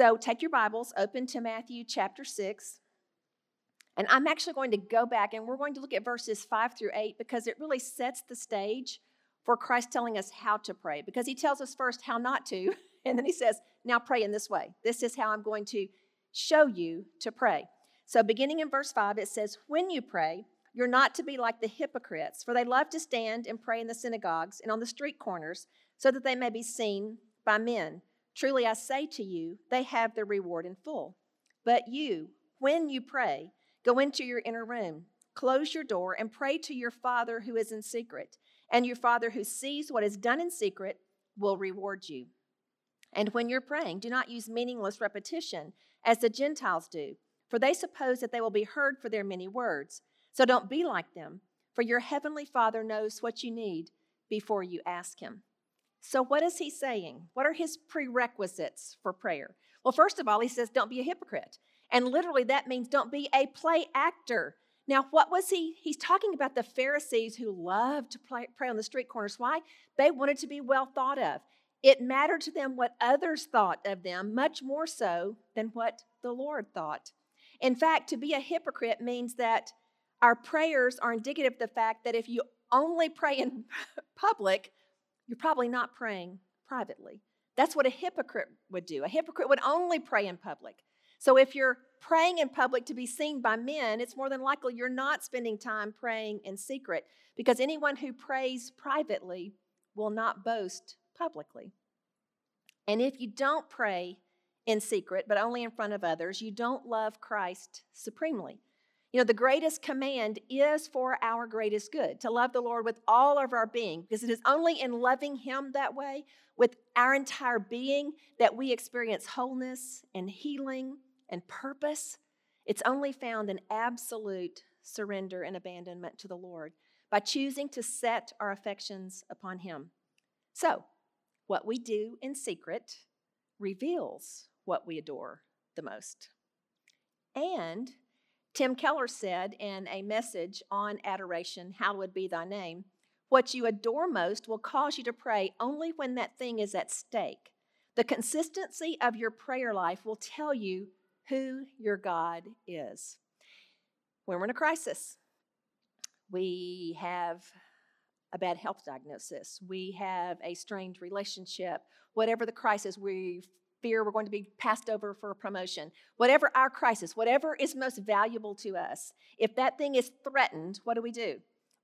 So take your Bibles, open to Matthew chapter 6. And I'm actually going to go back and we're going to look at verses 5 through 8 because it really sets the stage for Christ telling us how to pray. Because he tells us first how not to, and then he says, Now pray in this way. This is how I'm going to show you to pray. So, beginning in verse 5, it says, When you pray, you're not to be like the hypocrites, for they love to stand and pray in the synagogues and on the street corners, so that they may be seen by men. Truly I say to you, they have their reward in full. But you, when you pray, go into your inner room, close your door, and pray to your Father who is in secret. And your Father who sees what is done in secret will reward you. And when you're praying, do not use meaningless repetition as the Gentiles do, for they suppose that they will be heard for their many words. So don't be like them, for your heavenly Father knows what you need before you ask Him. So, what is He saying? What are His prerequisites for prayer? Well, first of all, He says, don't be a hypocrite. And literally, that means don't be a play actor. Now, what was he? He's talking about the Pharisees who loved to pray, pray on the street corners. Why? They wanted to be well thought of. It mattered to them what others thought of them, much more so than what the Lord thought. In fact, to be a hypocrite means that our prayers are indicative of the fact that if you only pray in public, you're probably not praying privately. That's what a hypocrite would do. A hypocrite would only pray in public. So if you're praying in public to be seen by men, it's more than likely you're not spending time praying in secret because anyone who prays privately will not boast publicly. And if you don't pray in secret, but only in front of others, you don't love Christ supremely. You know, the greatest command is for our greatest good to love the Lord with all of our being, because it is only in loving Him that way, with our entire being, that we experience wholeness and healing and purpose. It's only found in absolute surrender and abandonment to the Lord by choosing to set our affections upon Him. So, what we do in secret reveals what we adore the most. And Tim Keller said in a message on adoration, Hallowed be thy name, what you adore most will cause you to pray only when that thing is at stake. The consistency of your prayer life will tell you who your God is. When we're in a crisis, we have a bad health diagnosis, we have a strained relationship, whatever the crisis, we fear we're going to be passed over for a promotion, whatever our crisis, whatever is most valuable to us, if that thing is threatened, what do we do?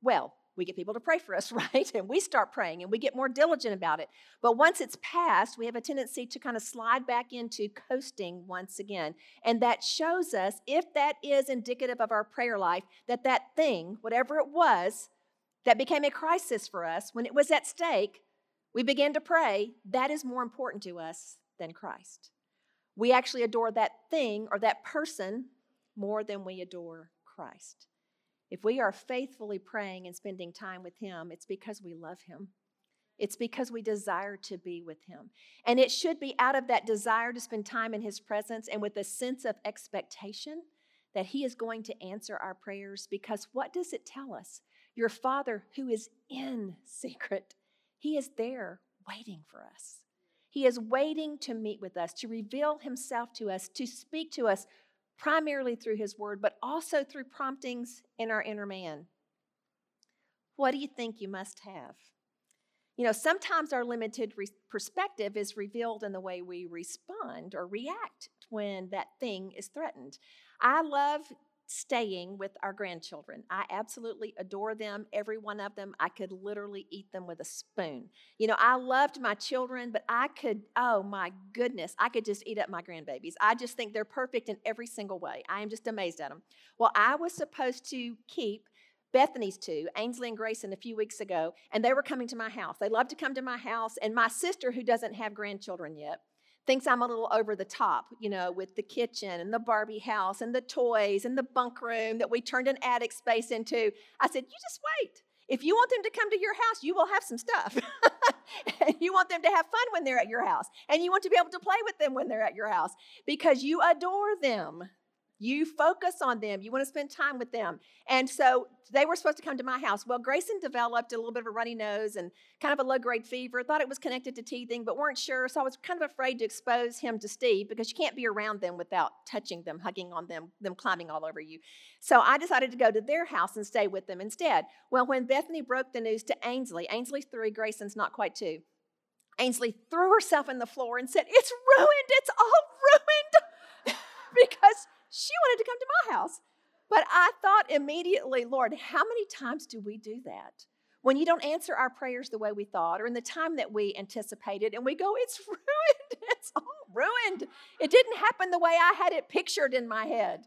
Well, we get people to pray for us, right? And we start praying and we get more diligent about it. But once it's passed, we have a tendency to kind of slide back into coasting once again. And that shows us, if that is indicative of our prayer life, that that thing, whatever it was, that became a crisis for us, when it was at stake, we began to pray, that is more important to us than Christ. We actually adore that thing or that person more than we adore Christ. If we are faithfully praying and spending time with Him, it's because we love Him. It's because we desire to be with Him. And it should be out of that desire to spend time in His presence and with a sense of expectation that He is going to answer our prayers. Because what does it tell us? Your Father who is in secret, He is there waiting for us. He is waiting to meet with us, to reveal himself to us, to speak to us primarily through his word, but also through promptings in our inner man. What do you think you must have? You know, sometimes our limited re- perspective is revealed in the way we respond or react when that thing is threatened. I love staying with our grandchildren. I absolutely adore them, every one of them. I could literally eat them with a spoon. You know, I loved my children, but I could, oh my goodness, I could just eat up my grandbabies. I just think they're perfect in every single way. I am just amazed at them. Well, I was supposed to keep Bethany's two, Ainsley and Grayson, a few weeks ago, and they were coming to my house. They love to come to my house, and my sister, who doesn't have grandchildren yet, thinks I'm a little over the top, you know, with the kitchen and the Barbie house and the toys and the bunk room that we turned an attic space into. I said, You just wait. If you want them to come to your house, you will have some stuff. you want them to have fun when they're at your house. And you want to be able to play with them when they're at your house because you adore them. You focus on them. You want to spend time with them. And so they were supposed to come to my house. Well, Grayson developed a little bit of a runny nose and kind of a low grade fever. Thought it was connected to teething, but weren't sure. So I was kind of afraid to expose him to Steve because you can't be around them without touching them, hugging on them, them climbing all over you. So I decided to go to their house and stay with them instead. Well, when Bethany broke the news to Ainsley, Ainsley's three, Grayson's not quite two. Ainsley threw herself on the floor and said, It's ruined, it's all ruined. because she wanted to come to my house. But I thought immediately, Lord, how many times do we do that? When you don't answer our prayers the way we thought or in the time that we anticipated, and we go, It's ruined, it's all ruined. It didn't happen the way I had it pictured in my head.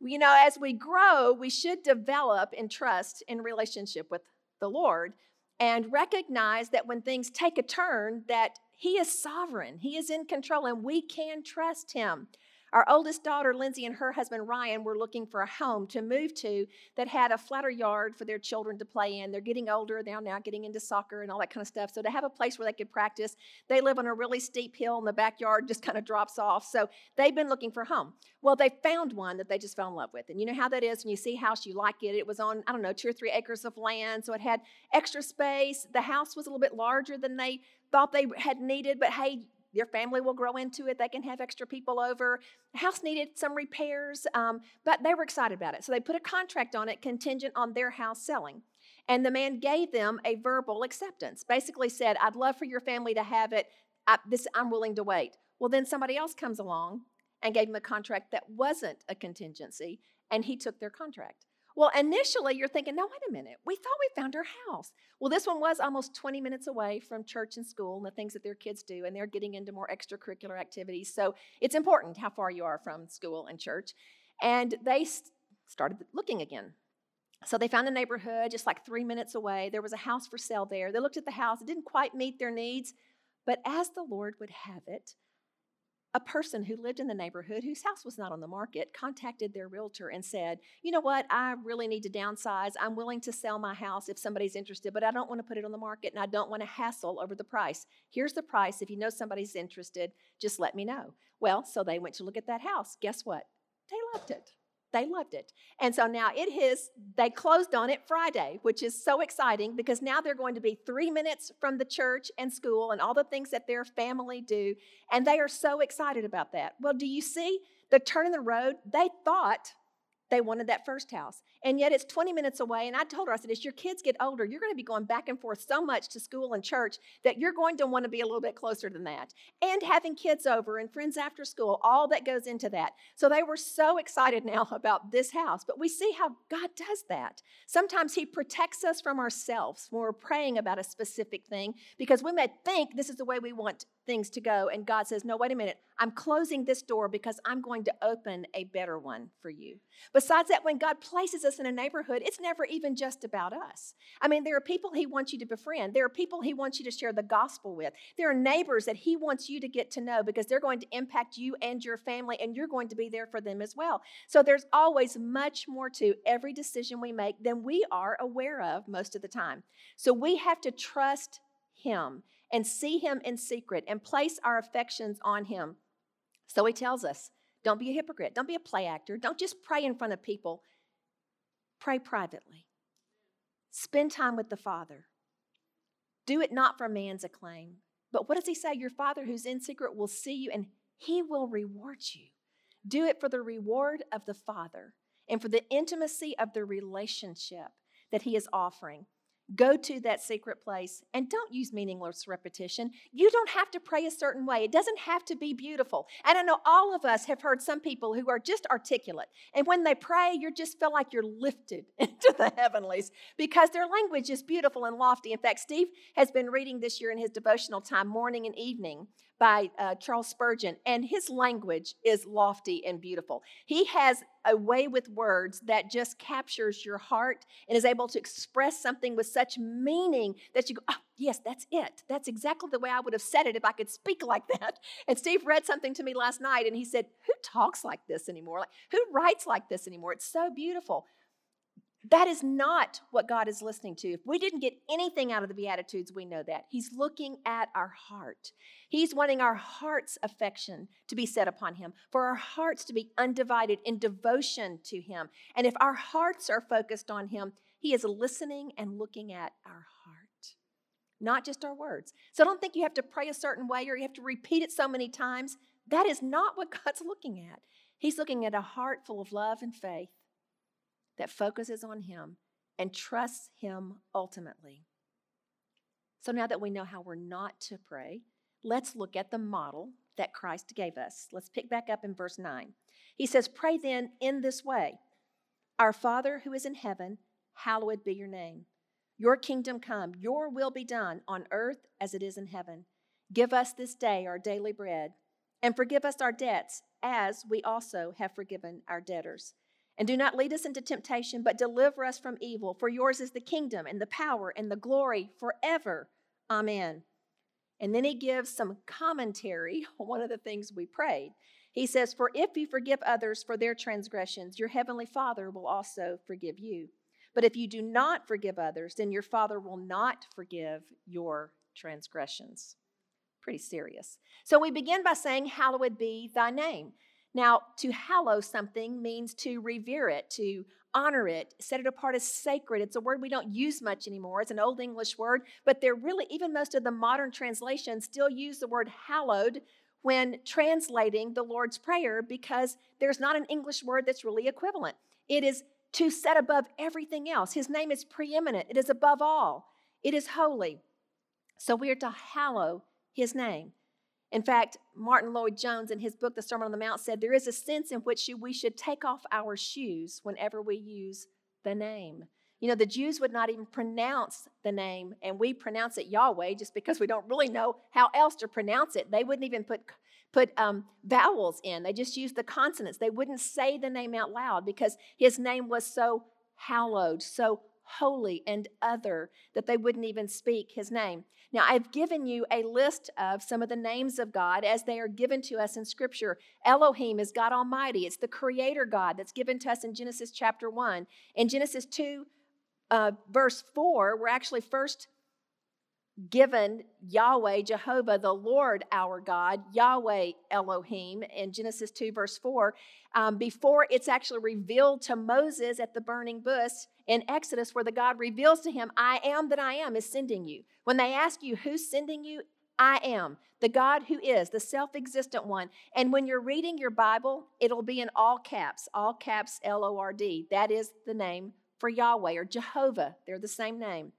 You know, as we grow, we should develop in trust in relationship with the Lord and recognize that when things take a turn that he is sovereign he is in control and we can trust him our oldest daughter, Lindsay, and her husband, Ryan, were looking for a home to move to that had a flatter yard for their children to play in. They're getting older, they're now getting into soccer and all that kind of stuff. So, to have a place where they could practice, they live on a really steep hill, and the backyard just kind of drops off. So, they've been looking for a home. Well, they found one that they just fell in love with. And you know how that is when you see a house, you like it. It was on, I don't know, two or three acres of land. So, it had extra space. The house was a little bit larger than they thought they had needed, but hey, your family will grow into it. They can have extra people over. The house needed some repairs, um, but they were excited about it. So they put a contract on it contingent on their house selling. And the man gave them a verbal acceptance, basically said, I'd love for your family to have it. I, this, I'm willing to wait. Well, then somebody else comes along and gave him a contract that wasn't a contingency, and he took their contract. Well, initially you're thinking, no, wait a minute. We thought we found our house. Well, this one was almost 20 minutes away from church and school and the things that their kids do, and they're getting into more extracurricular activities. So it's important how far you are from school and church. And they started looking again. So they found a neighborhood just like three minutes away. There was a house for sale there. They looked at the house, it didn't quite meet their needs, but as the Lord would have it, a person who lived in the neighborhood whose house was not on the market contacted their realtor and said, You know what? I really need to downsize. I'm willing to sell my house if somebody's interested, but I don't want to put it on the market and I don't want to hassle over the price. Here's the price. If you know somebody's interested, just let me know. Well, so they went to look at that house. Guess what? They loved it. They loved it. And so now it is, they closed on it Friday, which is so exciting because now they're going to be three minutes from the church and school and all the things that their family do. And they are so excited about that. Well, do you see the turn in the road? They thought they wanted that first house. And yet it's 20 minutes away. And I told her, I said, as your kids get older, you're going to be going back and forth so much to school and church that you're going to want to be a little bit closer than that. And having kids over and friends after school, all that goes into that. So they were so excited now about this house. But we see how God does that. Sometimes He protects us from ourselves when we're praying about a specific thing because we may think this is the way we want things to go. And God says, No, wait a minute. I'm closing this door because I'm going to open a better one for you. Besides that, when God places us in a neighborhood, it's never even just about us. I mean, there are people He wants you to befriend, there are people He wants you to share the gospel with, there are neighbors that He wants you to get to know because they're going to impact you and your family, and you're going to be there for them as well. So there's always much more to every decision we make than we are aware of most of the time. So we have to trust Him and see him in secret and place our affections on him. So he tells us don't be a hypocrite, don't be a play actor, don't just pray in front of people, pray privately. Spend time with the Father. Do it not for man's acclaim. But what does he say? Your Father who's in secret will see you and he will reward you. Do it for the reward of the Father and for the intimacy of the relationship that he is offering. Go to that secret place and don't use meaningless repetition. You don't have to pray a certain way. It doesn't have to be beautiful. And I know all of us have heard some people who are just articulate. And when they pray, you just feel like you're lifted into the heavenlies because their language is beautiful and lofty. In fact, Steve has been reading this year in his devotional time, morning and evening, by uh, Charles Spurgeon, and his language is lofty and beautiful. He has a way with words that just captures your heart and is able to express something with such meaning that you go, oh, yes, that's it. That's exactly the way I would have said it if I could speak like that. And Steve read something to me last night and he said, Who talks like this anymore? Like, who writes like this anymore? It's so beautiful. That is not what God is listening to. If we didn't get anything out of the Beatitudes, we know that. He's looking at our heart. He's wanting our heart's affection to be set upon Him, for our hearts to be undivided in devotion to Him. And if our hearts are focused on Him, He is listening and looking at our heart, not just our words. So don't think you have to pray a certain way or you have to repeat it so many times. That is not what God's looking at. He's looking at a heart full of love and faith that focuses on Him and trusts Him ultimately. So now that we know how we're not to pray, let's look at the model that Christ gave us. Let's pick back up in verse 9. He says, Pray then in this way Our Father who is in heaven, hallowed be your name. Your kingdom come, your will be done on earth as it is in heaven. Give us this day our daily bread, and forgive us our debts as we also have forgiven our debtors and do not lead us into temptation, but deliver us from evil. For yours is the kingdom and the power and the glory forever. Amen. And then he gives some commentary on one of the things we prayed. He says, For if you forgive others for their transgressions, your heavenly Father will also forgive you. But if you do not forgive others, then your Father will not forgive your transgressions. Pretty serious. So we begin by saying, Hallowed be thy name. Now, to hallow something means to revere it, to honor it, set it apart as sacred. It's a word we don't use much anymore. It's an old English word, but they're really, even most of the modern translations still use the word hallowed when translating the Lord's Prayer because there's not an English word that's really equivalent. It is to set above everything else. His name is preeminent, it is above all, it is holy. So we are to hallow his name. In fact, Martyn Lloyd-Jones, in his book, The Sermon on the Mount, said there is a sense in which we should take off our shoes whenever we use the name. You know, the Jews would not even pronounce the name, and we pronounce it Yahweh just because we don't really know how else to pronounce it. They wouldn't even put put um, vowels in; they just used the consonants. They wouldn't say the name out loud because His name was so hallowed, so holy and other that they wouldn't even speak His name. Now, I've given you a list of some of the names of God as they are given to us in Scripture. Elohim is God Almighty, it's the Creator God that's given to us in Genesis chapter 1. In Genesis 2, uh, verse 4, we're actually first given Yahweh, Jehovah, the Lord our God, Yahweh Elohim, in Genesis 2, verse 4, um, before it's actually revealed to Moses at the burning bush in Exodus, where the God reveals to him, I am that I am is sending you. When they ask you, Who's sending you? I am, the God who is, the self existent one. And when you're reading your Bible, it'll be in all caps, all caps L O R D. That is the name for Yahweh or Jehovah. They're the same name.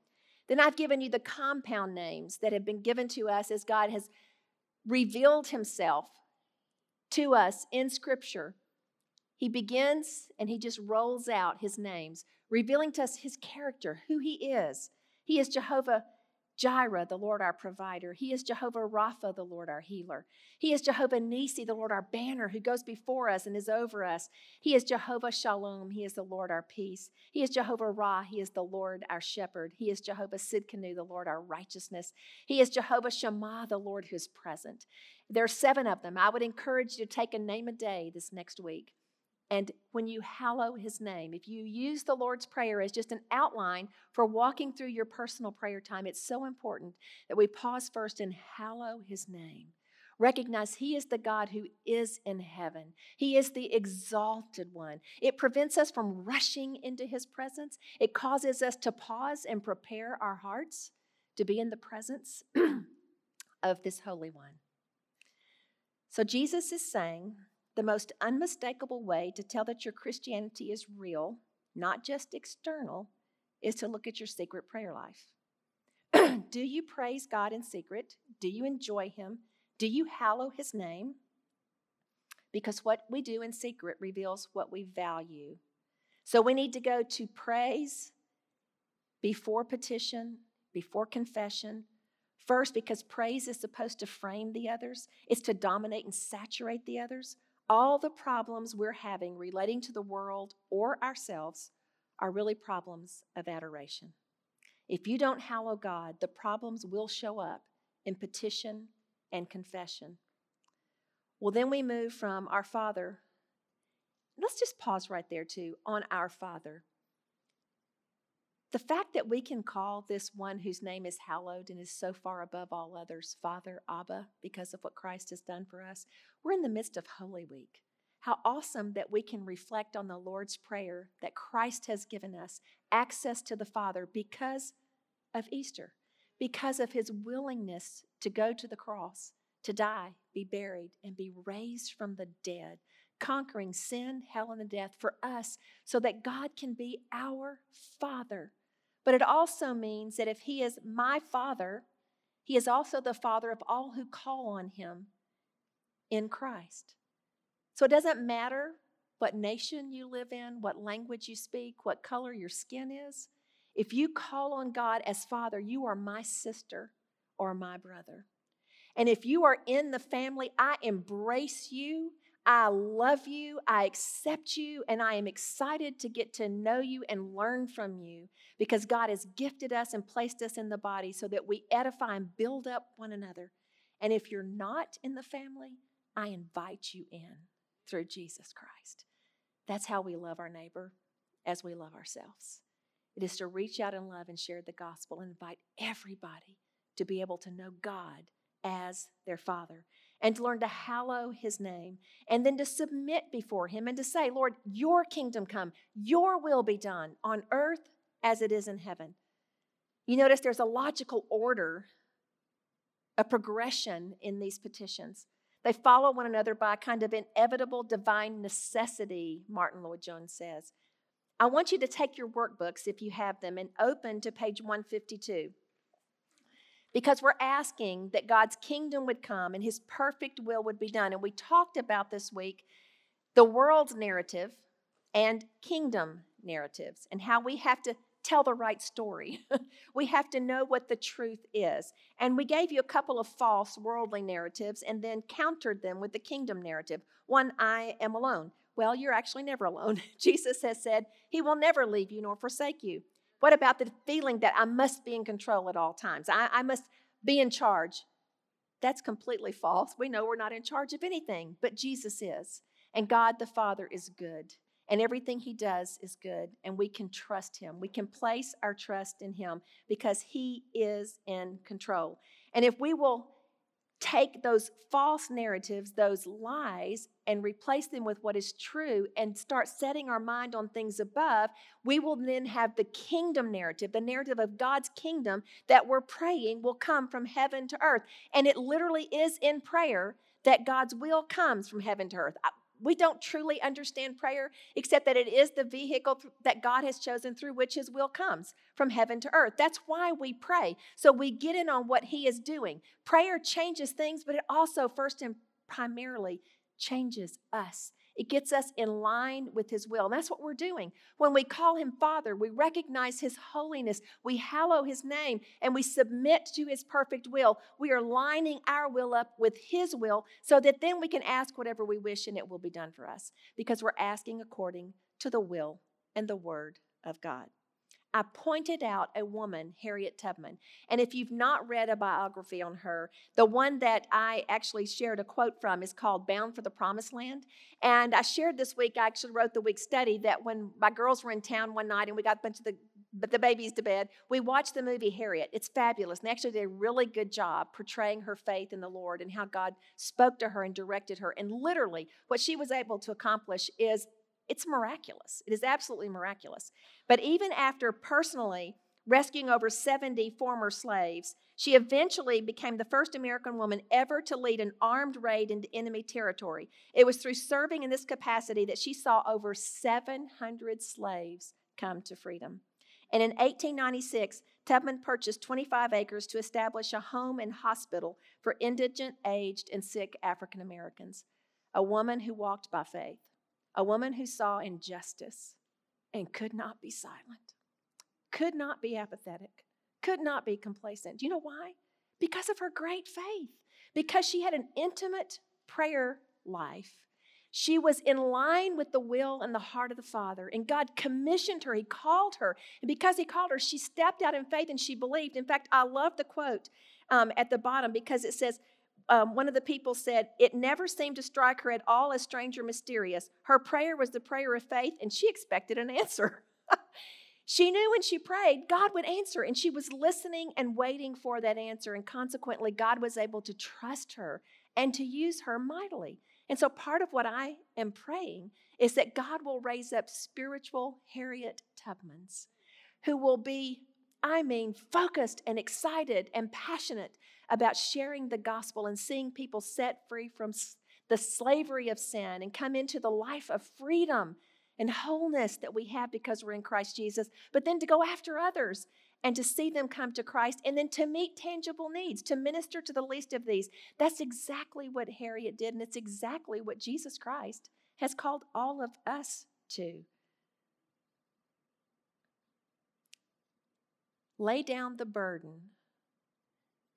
Then I've given you the compound names that have been given to us as God has revealed himself to us in Scripture. He begins and he just rolls out his names, revealing to us his character, who he is. He is Jehovah Jireh, the Lord our provider. He is Jehovah Rapha, the Lord our healer. He is Jehovah Nissi, the Lord our banner, who goes before us and is over us. He is Jehovah Shalom. He is the Lord our peace. He is Jehovah Raah. He is the Lord our shepherd. He is Jehovah Tsidkenu, the Lord our righteousness. He is Jehovah Shammah, the Lord who is present. There are seven of them. I would encourage you to take a name a day this next week. And when you hallow his name, if you use the Lord's Prayer as just an outline for walking through your personal prayer time, it's so important that we pause first and hallow his name. Recognize he is the God who is in heaven. He is the exalted one. It prevents us from rushing into his presence. It causes us to pause and prepare our hearts to be in the presence of this Holy One. So Jesus is saying, the most unmistakable way to tell that your Christianity is real, not just external, is to look at your secret prayer life. do you praise God in secret? Do you enjoy Him? Do you hallow His name? Because what we do in secret reveals what we value. So we need to go to praise before petition, before confession. First, because praise is supposed to frame the others, it's to dominate and saturate the others. All the problems we're having relating to the world or ourselves are really problems of adoration. If you don't hallow God, the problems will show up in petition and confession. Well, then we move from our Father. Let's just pause right there, too, on our Father. The fact that we can call this one whose name is hallowed and is so far above all others, Father Abba, because of what Christ has done for us, we're in the midst of Holy Week. How awesome that we can reflect on the Lord's Prayer that Christ has given us access to the Father because of Easter, because of his willingness to go to the cross, to die, be buried, and be raised from the dead, conquering sin, hell, and the death for us so that God can be our Father. But it also means that if He is my Father, He is also the Father of all who call on Him in Christ. So it doesn't matter what nation you live in, what language you speak, what color your skin is. If you call on God as Father, you are my sister or my brother. And if you are in the family, I embrace you. I love you. I accept you. And I am excited to get to know you and learn from you because God has gifted us and placed us in the body so that we edify and build up one another. And if you're not in the family, I invite you in through Jesus Christ. That's how we love our neighbor as we love ourselves. It is to reach out in love and share the gospel and invite everybody to be able to know God as their Father and to learn to hallow His name and then to submit before Him and to say, Lord, your kingdom come, your will be done on earth as it is in heaven. You notice there's a logical order, a progression in these petitions. They follow one another by a kind of inevitable divine necessity, Martyn Lloyd-Jones says. I want you to take your workbooks, if you have them, and open to page 152. Because we're asking that God's kingdom would come and his perfect will would be done. And we talked about this week the world's narrative and kingdom narratives and how we have to tell the right story. we have to know what the truth is. And we gave you a couple of false worldly narratives and then countered them with the kingdom narrative. One, I am alone. Well, you're actually never alone. Jesus has said he will never leave you nor forsake you. What about the feeling that I must be in control at all times? I, I must be in charge. That's completely false. We know we're not in charge of anything, but Jesus is. And God the Father is good and everything he does is good, and we can trust him. We can place our trust in him because he is in control. And if we will take those false narratives, those lies, and replace them with what is true and start setting our mind on things above, we will then have the kingdom narrative, the narrative of God's kingdom that we're praying will come from heaven to earth. And it literally is in prayer that God's will comes from heaven to earth we don't truly understand prayer except that it is the vehicle that God has chosen through which His will comes from heaven to earth. That's why we pray. So we get in on what He is doing. Prayer changes things, but it also, first and primarily, changes us. It gets us in line with His will. And that's what we're doing. When we call Him Father, we recognize His holiness, we hallow His name, and we submit to His perfect will. We are lining our will up with His will so that then we can ask whatever we wish and it will be done for us because we're asking according to the will and the Word of God. I pointed out a woman, Harriet Tubman. And if you've not read a biography on her, the one that I actually shared a quote from is called Bound for the Promised Land. And I shared this week, I actually wrote the week study that when my girls were in town one night and we got a bunch of the the babies to bed, we watched the movie Harriet. It's fabulous. And they actually did a really good job portraying her faith in the Lord and how God spoke to her and directed her. And literally, what she was able to accomplish is it's miraculous. It is absolutely miraculous. But even after personally rescuing over 70 former slaves, she eventually became the first American woman ever to lead an armed raid into enemy territory. It was through serving in this capacity that she saw over 700 slaves come to freedom. And in 1896, Tubman purchased 25 acres to establish a home and hospital for indigent, aged, and sick African Americans. A woman who walked by faith a woman who saw injustice and could not be silent, could not be apathetic, could not be complacent. Do you know why? Because of her great faith, because she had an intimate prayer life. She was in line with the will and the heart of the Father, and God commissioned her. He called her. And because He called her, she stepped out in faith and she believed. In fact, I love the quote um, at the bottom because it says, um, one of the people said, It never seemed to strike her at all as strange or mysterious. Her prayer was the prayer of faith, and she expected an answer. She knew when she prayed, God would answer, and she was listening and waiting for that answer. And consequently, God was able to trust her and to use her mightily. And so, part of what I am praying is that God will raise up spiritual Harriet Tubmans who will be, I mean, focused and excited and passionate about sharing the gospel and seeing people set free from the slavery of sin and come into the life of freedom and wholeness that we have because we're in Christ Jesus, but then to go after others and to see them come to Christ and then to meet tangible needs, to minister to the least of these. That's exactly what Harriet did, and it's exactly what Jesus Christ has called all of us to. Lay down the burden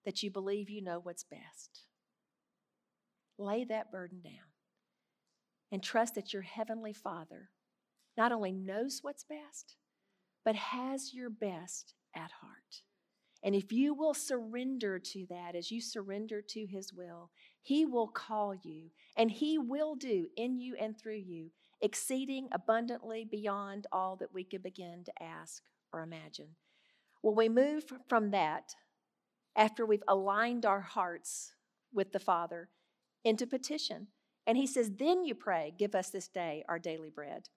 that you believe you know what's best. Lay that burden down and trust that your Heavenly Father not only knows what's best, but has your best at heart. And if you will surrender to that as you surrender to His will, He will call you and He will do in you and through you exceeding abundantly beyond all that we could begin to ask or imagine. Well, we move from that after we've aligned our hearts with the Father into petition. And He says, Then you pray, give us this day our daily bread.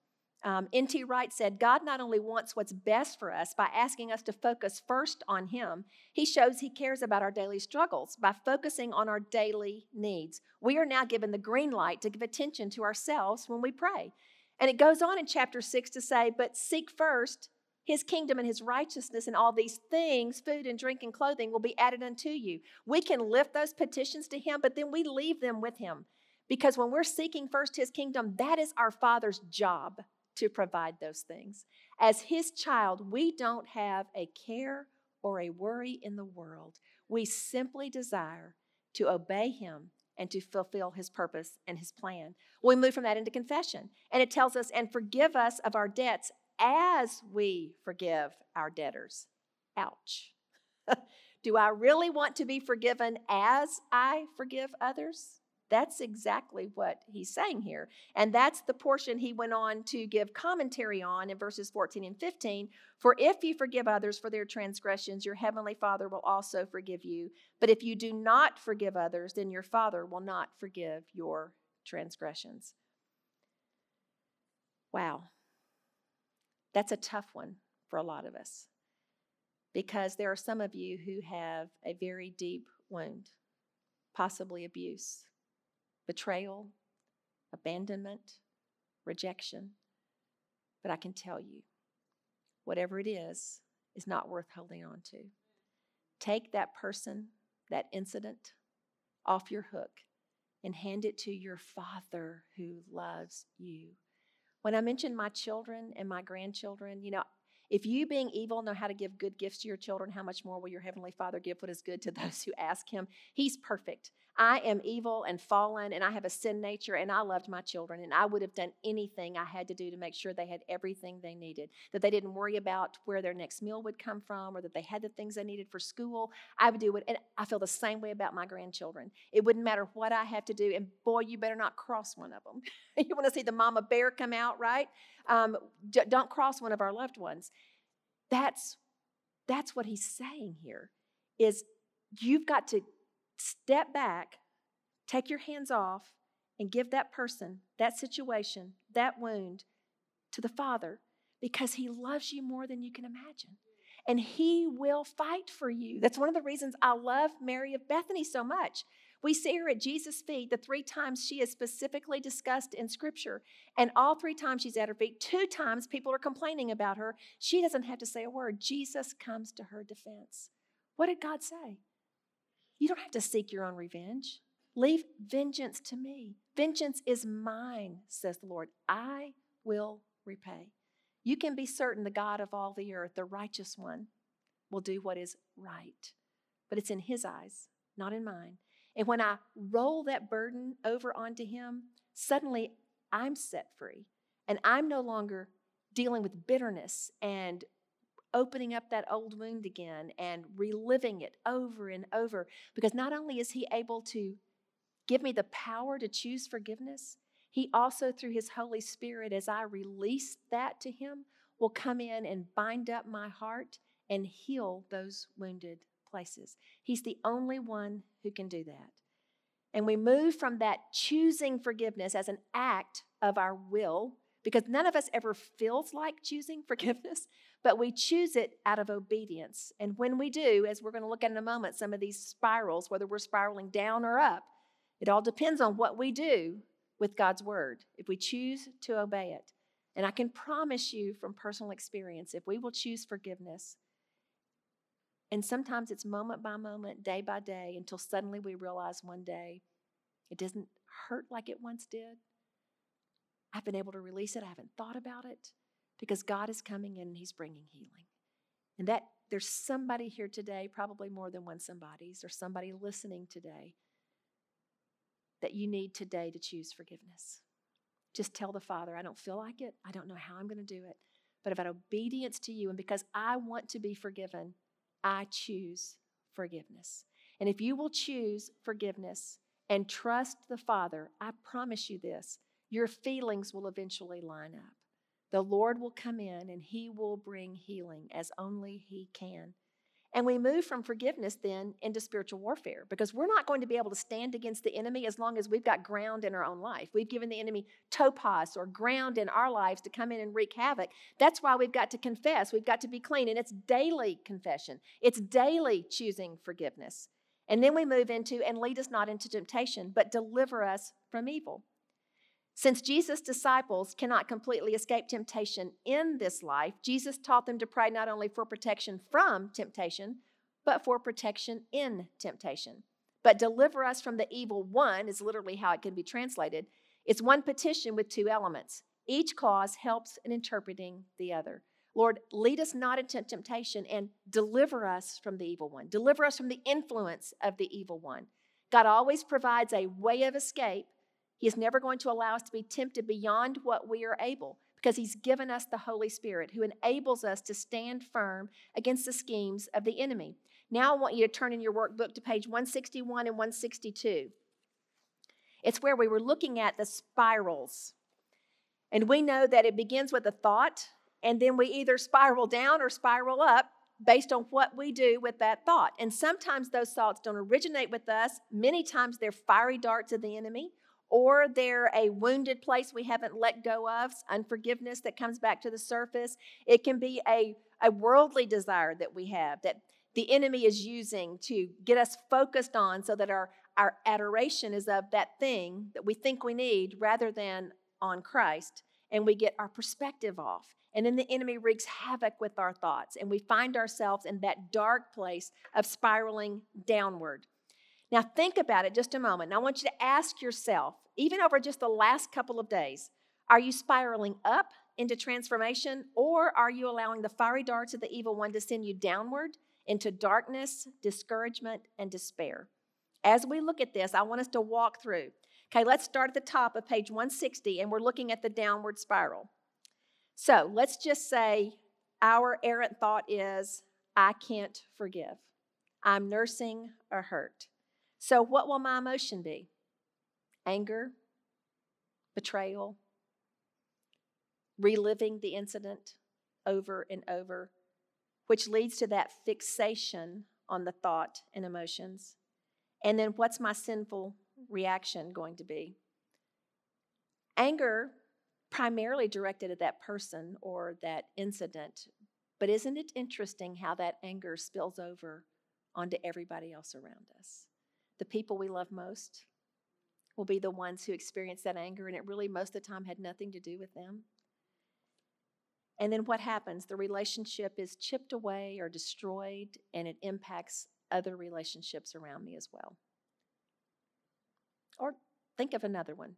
Um, N.T. Wright said, God not only wants what's best for us by asking us to focus first on Him, He shows He cares about our daily struggles by focusing on our daily needs. We are now given the green light to give attention to ourselves when we pray. And it goes on in chapter 6 to say, But seek first His kingdom and His righteousness, and all these things, food and drink and clothing, will be added unto you. We can lift those petitions to Him, but then we leave them with Him. Because when we're seeking first His kingdom, that is our Father's job to provide those things. As His child, we don't have a care or a worry in the world. We simply desire to obey Him and to fulfill His purpose and His plan. We move from that into confession, and it tells us, and forgive us of our debts as we forgive our debtors. Ouch. Do I really want to be forgiven as I forgive others? That's exactly what he's saying here. And that's the portion he went on to give commentary on in verses 14 and 15. For if you forgive others for their transgressions, your heavenly Father will also forgive you. But if you do not forgive others, then your Father will not forgive your transgressions. Wow. That's a tough one for a lot of us because there are some of you who have a very deep wound, possibly abuse betrayal, abandonment, rejection. But I can tell you, whatever it is, is not worth holding on to. Take that person, that incident, off your hook and hand it to your Father who loves you. When I mention my children and my grandchildren, you know, if you, being evil, know how to give good gifts to your children, how much more will your Heavenly Father give what is good to those who ask Him? He's perfect. I am evil and fallen, and I have a sin nature, and I loved my children, and I would have done anything I had to do to make sure they had everything they needed, that they didn't worry about where their next meal would come from, or that they had the things they needed for school. I would do it, and I feel the same way about my grandchildren. It wouldn't matter what I have to do, and boy, you better not cross one of them. you want to see the mama bear come out, right? Um, don't cross one of our loved ones. That's that's what he's saying here. Is you've got to step back, take your hands off, and give that person, that situation, that wound to the Father because He loves you more than you can imagine. And He will fight for you. That's one of the reasons I love Mary of Bethany so much. We see her at Jesus' feet the three times she is specifically discussed in Scripture. And all three times she's at her feet, two times people are complaining about her. She doesn't have to say a word. Jesus comes to her defense. What did God say? You don't have to seek your own revenge. Leave vengeance to me. Vengeance is mine, says the Lord. I will repay. You can be certain the God of all the earth, the righteous one, will do what is right. But it's in his eyes, not in mine. And when I roll that burden over onto him, suddenly I'm set free. And I'm no longer dealing with bitterness and opening up that old wound again and reliving it over and over. Because not only is He able to give me the power to choose forgiveness, He also, through His Holy Spirit, as I release that to Him, will come in and bind up my heart and heal those wounded places. He's the only one who can do that. And we move from that choosing forgiveness as an act of our will, because none of us ever feels like choosing forgiveness, but we choose it out of obedience. And when we do, as we're going to look at in a moment, some of these spirals, whether we're spiraling down or up, it all depends on what we do with God's word, if we choose to obey it. And I can promise you from personal experience, if we will choose forgiveness, and sometimes it's moment by moment, day by day, until suddenly we realize one day it doesn't hurt like it once did. I've been able to release it. I haven't thought about it because God is coming in and He's bringing healing. And that there's somebody here today, probably more than one somebody's, or somebody listening today, that you need today to choose forgiveness. Just tell the Father, I don't feel like it. I don't know how I'm going to do it. But about obedience to you, and because I want to be forgiven, I choose forgiveness. And if you will choose forgiveness and trust the Father, I promise you this your feelings will eventually line up. The Lord will come in and He will bring healing as only He can. And we move from forgiveness then into spiritual warfare because we're not going to be able to stand against the enemy as long as we've got ground in our own life. We've given the enemy topos or ground in our lives to come in and wreak havoc. That's why we've got to confess. We've got to be clean. And it's daily confession, it's daily choosing forgiveness. And then we move into and lead us not into temptation, but deliver us from evil. Since Jesus' disciples cannot completely escape temptation in this life, Jesus taught them to pray not only for protection from temptation, but for protection in temptation. But deliver us from the evil one is literally how it can be translated. It's one petition with two elements. Each clause helps in interpreting the other. Lord, lead us not into temptation and deliver us from the evil one. Deliver us from the influence of the evil one. God always provides a way of escape he is never going to allow us to be tempted beyond what we are able because He's given us the Holy Spirit who enables us to stand firm against the schemes of the enemy. Now, I want you to turn in your workbook to page 161 and 162. It's where we were looking at the spirals. And we know that it begins with a thought, and then we either spiral down or spiral up based on what we do with that thought. And sometimes those thoughts don't originate with us, many times they're fiery darts of the enemy or they're a wounded place we haven't let go of, unforgiveness that comes back to the surface. It can be a, a worldly desire that we have that the enemy is using to get us focused on so that our, our adoration is of that thing that we think we need rather than on Christ, and we get our perspective off. And then the enemy wreaks havoc with our thoughts, and we find ourselves in that dark place of spiraling downward. Now, think about it just a moment. Now, I want you to ask yourself, even over just the last couple of days, are you spiraling up into transformation, or are you allowing the fiery darts of the evil one to send you downward into darkness, discouragement, and despair? As we look at this, I want us to walk through. Okay, let's start at the top of page 160, and we're looking at the downward spiral. So let's just say our errant thought is, I can't forgive. I'm nursing a hurt. So, what will my emotion be? Anger, betrayal, reliving the incident over and over, which leads to that fixation on the thought and emotions. And then, what's my sinful reaction going to be? Anger, primarily directed at that person or that incident, but isn't it interesting how that anger spills over onto everybody else around us? The people we love most will be the ones who experience that anger, and it really, most of the time, had nothing to do with them. And then what happens? The relationship is chipped away or destroyed, and it impacts other relationships around me as well. Or think of another one.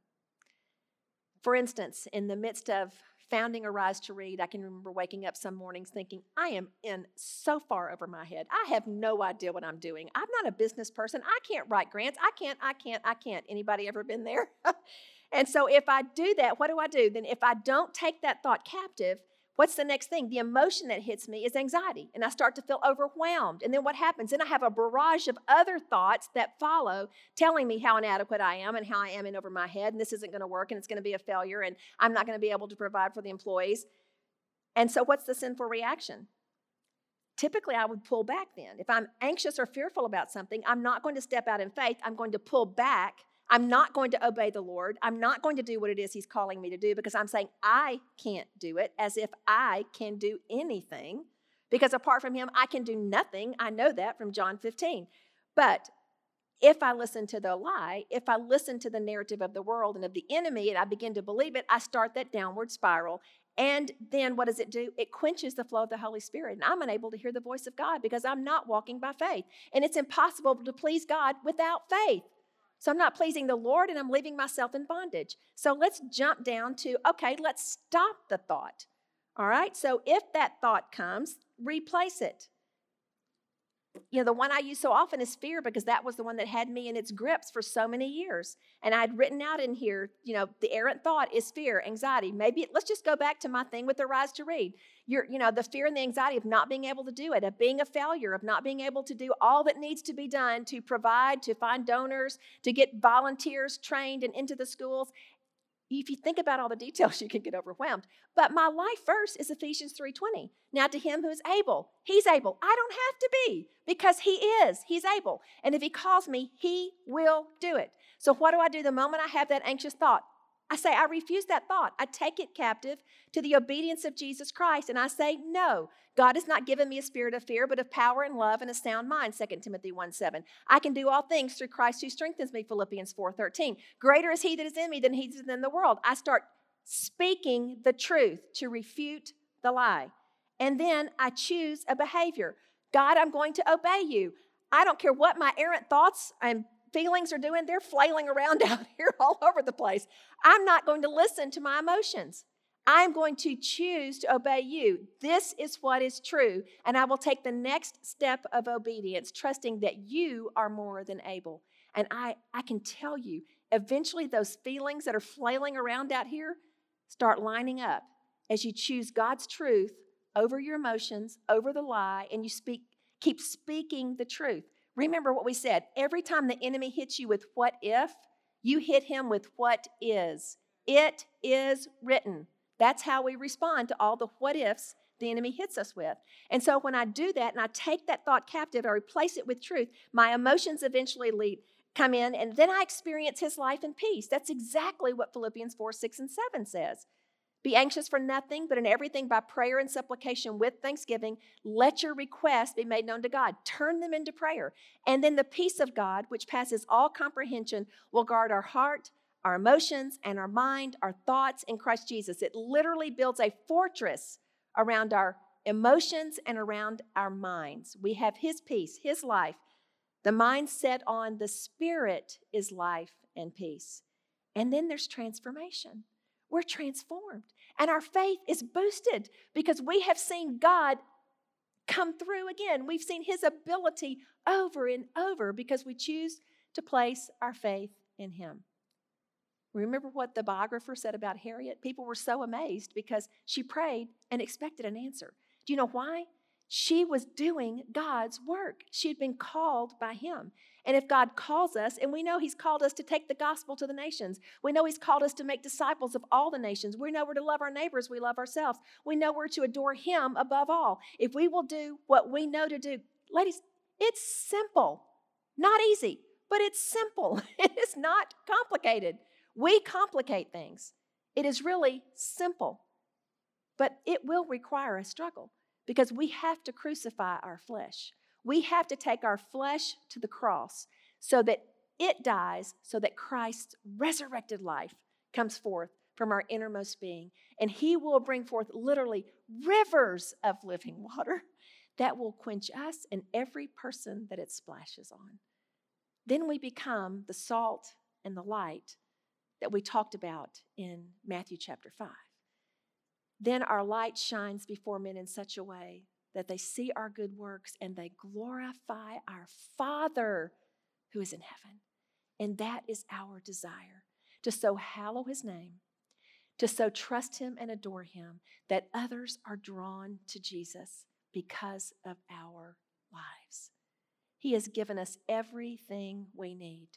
For instance, in the midst of founding ARISE2READ, I can remember waking up some mornings thinking, I am in so far over my head. I have no idea what I'm doing. I'm not a business person. I can't write grants. I can't, I can't, I can't. Anybody ever been there? and so if I do that, what do I do? Then if I don't take that thought captive, What's the next thing? The emotion that hits me is anxiety, and I start to feel overwhelmed. And then what happens? Then I have a barrage of other thoughts that follow, telling me how inadequate I am and how I am in over my head, and this isn't going to work, and it's going to be a failure, and I'm not going to be able to provide for the employees. And so, what's the sinful reaction? Typically, I would pull back then. If I'm anxious or fearful about something, I'm not going to step out in faith. I'm going to pull back. I'm not going to obey the Lord. I'm not going to do what it is He's calling me to do because I'm saying I can't do it as if I can do anything. Because apart from Him, I can do nothing. I know that from John 15. But if I listen to the lie, if I listen to the narrative of the world and of the enemy and I begin to believe it, I start that downward spiral. And then what does it do? It quenches the flow of the Holy Spirit. And I'm unable to hear the voice of God because I'm not walking by faith. And it's impossible to please God without faith. So I'm not pleasing the Lord and I'm leaving myself in bondage. So let's jump down to okay, let's stop the thought. All right, so if that thought comes, replace it you know, the one I use so often is fear because that was the one that had me in its grips for so many years. And I'd written out in here, you know, the errant thought is fear, anxiety. Maybe let's just go back to my thing with the ARISE2READ. You're, you know, the fear and the anxiety of not being able to do it, of being a failure, of not being able to do all that needs to be done to provide, to find donors, to get volunteers trained and into the schools if you think about all the details, you can get overwhelmed. But my life verse is Ephesians 3:20. Now to him who is able, he's able. I don't have to be because he is. He's able. And if he calls me, he will do it. So what do I do the moment I have that anxious thought? I say, I refuse that thought. I take it captive to the obedience of Jesus Christ, and I say, No, God has not given me a spirit of fear, but of power and love and a sound mind, 2 Timothy 1 7. I can do all things through Christ who strengthens me, Philippians 4 13. Greater is he that is in me than he is in the world. I start speaking the truth to refute the lie. And then I choose a behavior. God, I'm going to obey you. I don't care what my errant thoughts and feelings are doing, they're flailing around out here all over the place. I'm not going to listen to my emotions. I'm going to choose to obey you. This is what is true. And I will take the next step of obedience, trusting that you are more than able. And I, I can tell you, eventually, those feelings that are flailing around out here start lining up as you choose God's truth over your emotions, over the lie, and you speak, keep speaking the truth. Remember what we said every time the enemy hits you with what if, you hit him with what is. It is written. That's how we respond to all the what ifs the enemy hits us with. And so when I do that and I take that thought captive, I replace it with truth, my emotions eventually lead, come in, and then I experience his life and peace. That's exactly what Philippians 4, 6, and 7 says. Be anxious for nothing, but in everything by prayer and supplication with thanksgiving, let your requests be made known to God. Turn them into prayer. And then the peace of God, which passes all comprehension, will guard our heart, our emotions, and our mind, our thoughts in Christ Jesus. It literally builds a fortress around our emotions and around our minds. We have His peace, His life. The mind set on the Spirit is life and peace. And then there's transformation we're transformed. And our faith is boosted because we have seen God come through again. We've seen his ability over and over because we choose to place our faith in him. Remember what the biographer said about Harriet? People were so amazed because she prayed and expected an answer. Do you know why? She was doing God's work. She had been called by Him. And if God calls us, and we know He's called us to take the gospel to the nations, we know He's called us to make disciples of all the nations. We know we're to love our neighbors, we love ourselves. We know we're to adore Him above all. If we will do what we know to do, ladies, it's simple. Not easy, but it's simple. It is not complicated. We complicate things. It is really simple, but it will require a struggle because we have to crucify our flesh. We have to take our flesh to the cross so that it dies, so that Christ's resurrected life comes forth from our innermost being. And He will bring forth literally rivers of living water that will quench us and every person that it splashes on. Then we become the salt and the light that we talked about in Matthew chapter 5. Then our light shines before men in such a way that they see our good works and they glorify our Father who is in heaven. And that is our desire to so hallow his name, to so trust him and adore him that others are drawn to Jesus because of our lives. He has given us everything we need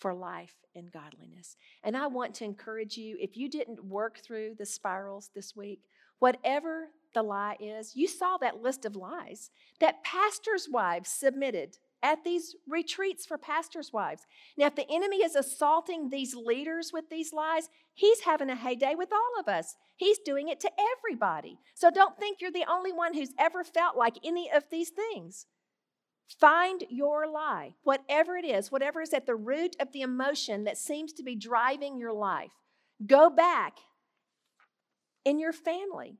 for life and godliness. And I want to encourage you if you didn't work through the spirals this week, whatever the lie is? You saw that list of lies that pastors' wives submitted at these retreats for pastors' wives. Now, if the enemy is assaulting these leaders with these lies, he's having a heyday with all of us. He's doing it to everybody. So don't think you're the only one who's ever felt like any of these things. Find your lie, whatever it is, whatever is at the root of the emotion that seems to be driving your life. Go back in your family.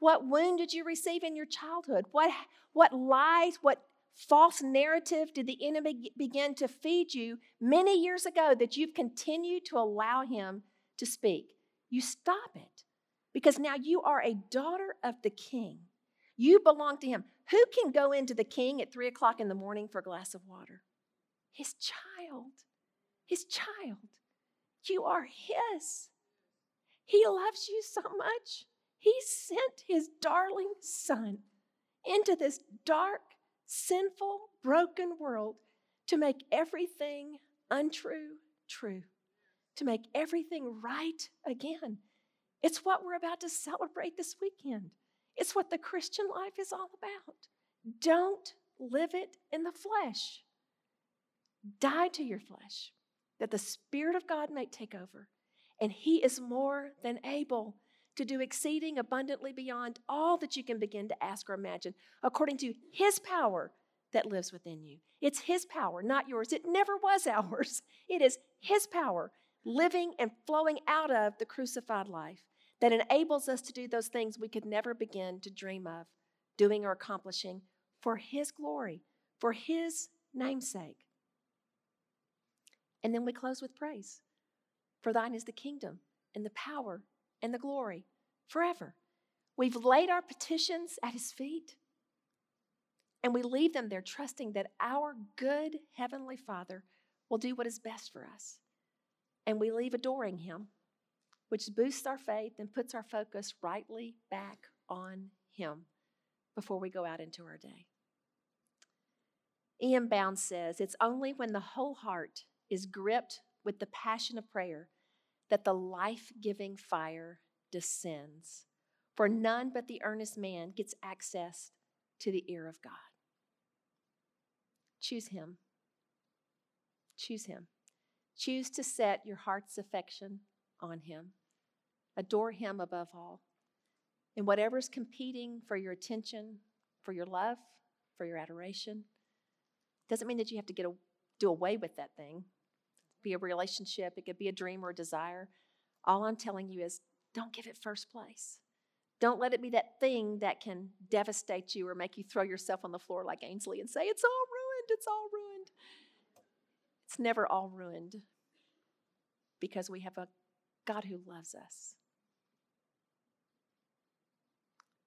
What wound did you receive in your childhood? What, what lies, what false narrative did the enemy begin to feed you many years ago that you've continued to allow him to speak? You stop it because now you are a daughter of the king. You belong to him. Who can go into the king at three o'clock in the morning for a glass of water? His child. His child. You are his. He loves you so much. He sent his darling son into this dark, sinful, broken world to make everything untrue true, to make everything right again. It's what we're about to celebrate this weekend. It's what the Christian life is all about. Don't live it in the flesh. Die to your flesh, that the Spirit of God may take over. And He is more than able to do exceeding abundantly beyond all that you can begin to ask or imagine, according to His power that lives within you. It's His power, not yours. It never was ours. It is His power living and flowing out of the crucified life that enables us to do those things we could never begin to dream of doing or accomplishing for His glory, for His namesake. And then we close with praise. For thine is the kingdom and the power and the glory forever. We've laid our petitions at his feet and we leave them there trusting that our good heavenly Father will do what is best for us. And we leave adoring him, which boosts our faith and puts our focus rightly back on him before we go out into our day. E.M. Bounds says it's only when the whole heart is gripped with the passion of prayer that the life giving fire descends. For none but the earnest man gets access to the ear of God. Choose Him. Choose Him. Choose to set your heart's affection on Him. Adore Him above all. And whatever's competing for your attention, for your love, for your adoration, doesn't mean that you have to get a, do away with that thing be a relationship, it could be a dream or a desire. All I'm telling you is don't give it first place. Don't let it be that thing that can devastate you or make you throw yourself on the floor like Ainsley and say, It's all ruined, it's all ruined. It's never all ruined because we have a God who loves us,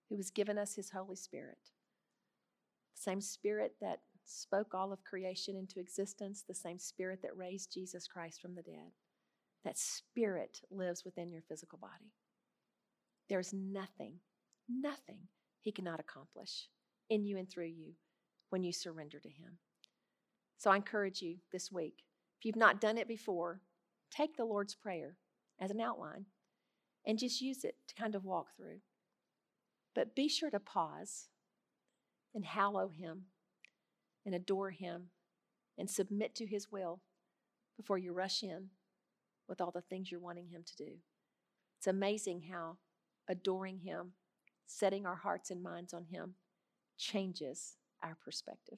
who has given us his Holy Spirit. The same Spirit that spoke all of creation into existence, the same spirit that raised Jesus Christ from the dead. That spirit lives within your physical body. There's nothing, nothing he cannot accomplish in you and through you when you surrender to him. So I encourage you this week, if you've not done it before, take the Lord's Prayer as an outline and just use it to kind of walk through. But be sure to pause and hallow him and adore Him and submit to His will before you rush in with all the things you're wanting Him to do. It's amazing how adoring Him, setting our hearts and minds on Him, changes our perspective.